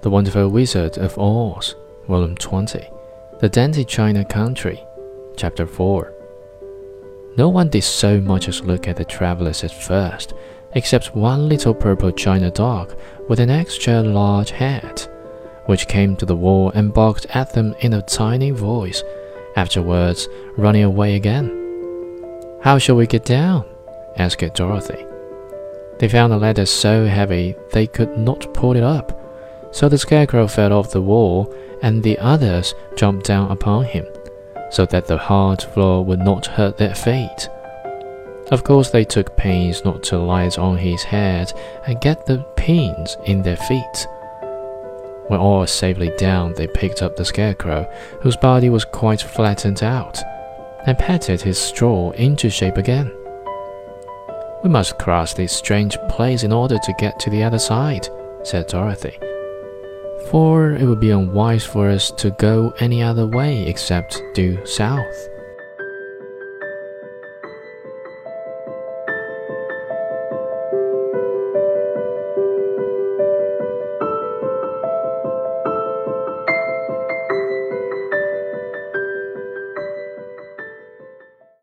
The Wonderful Wizard of Oz, Volume 20, The Dainty China Country, Chapter 4. No one did so much as look at the travelers at first, except one little purple china dog with an extra large head, which came to the wall and barked at them in a tiny voice, afterwards running away again. How shall we get down? asked Dorothy. They found the ladder so heavy they could not pull it up, so the scarecrow fell off the wall and the others jumped down upon him, so that the hard floor would not hurt their feet. Of course, they took pains not to light on his head and get the pins in their feet. When all was safely down, they picked up the scarecrow, whose body was quite flattened out, and patted his straw into shape again. We must cross this strange place in order to get to the other side, said Dorothy. For it would be unwise for us to go any other way except due south.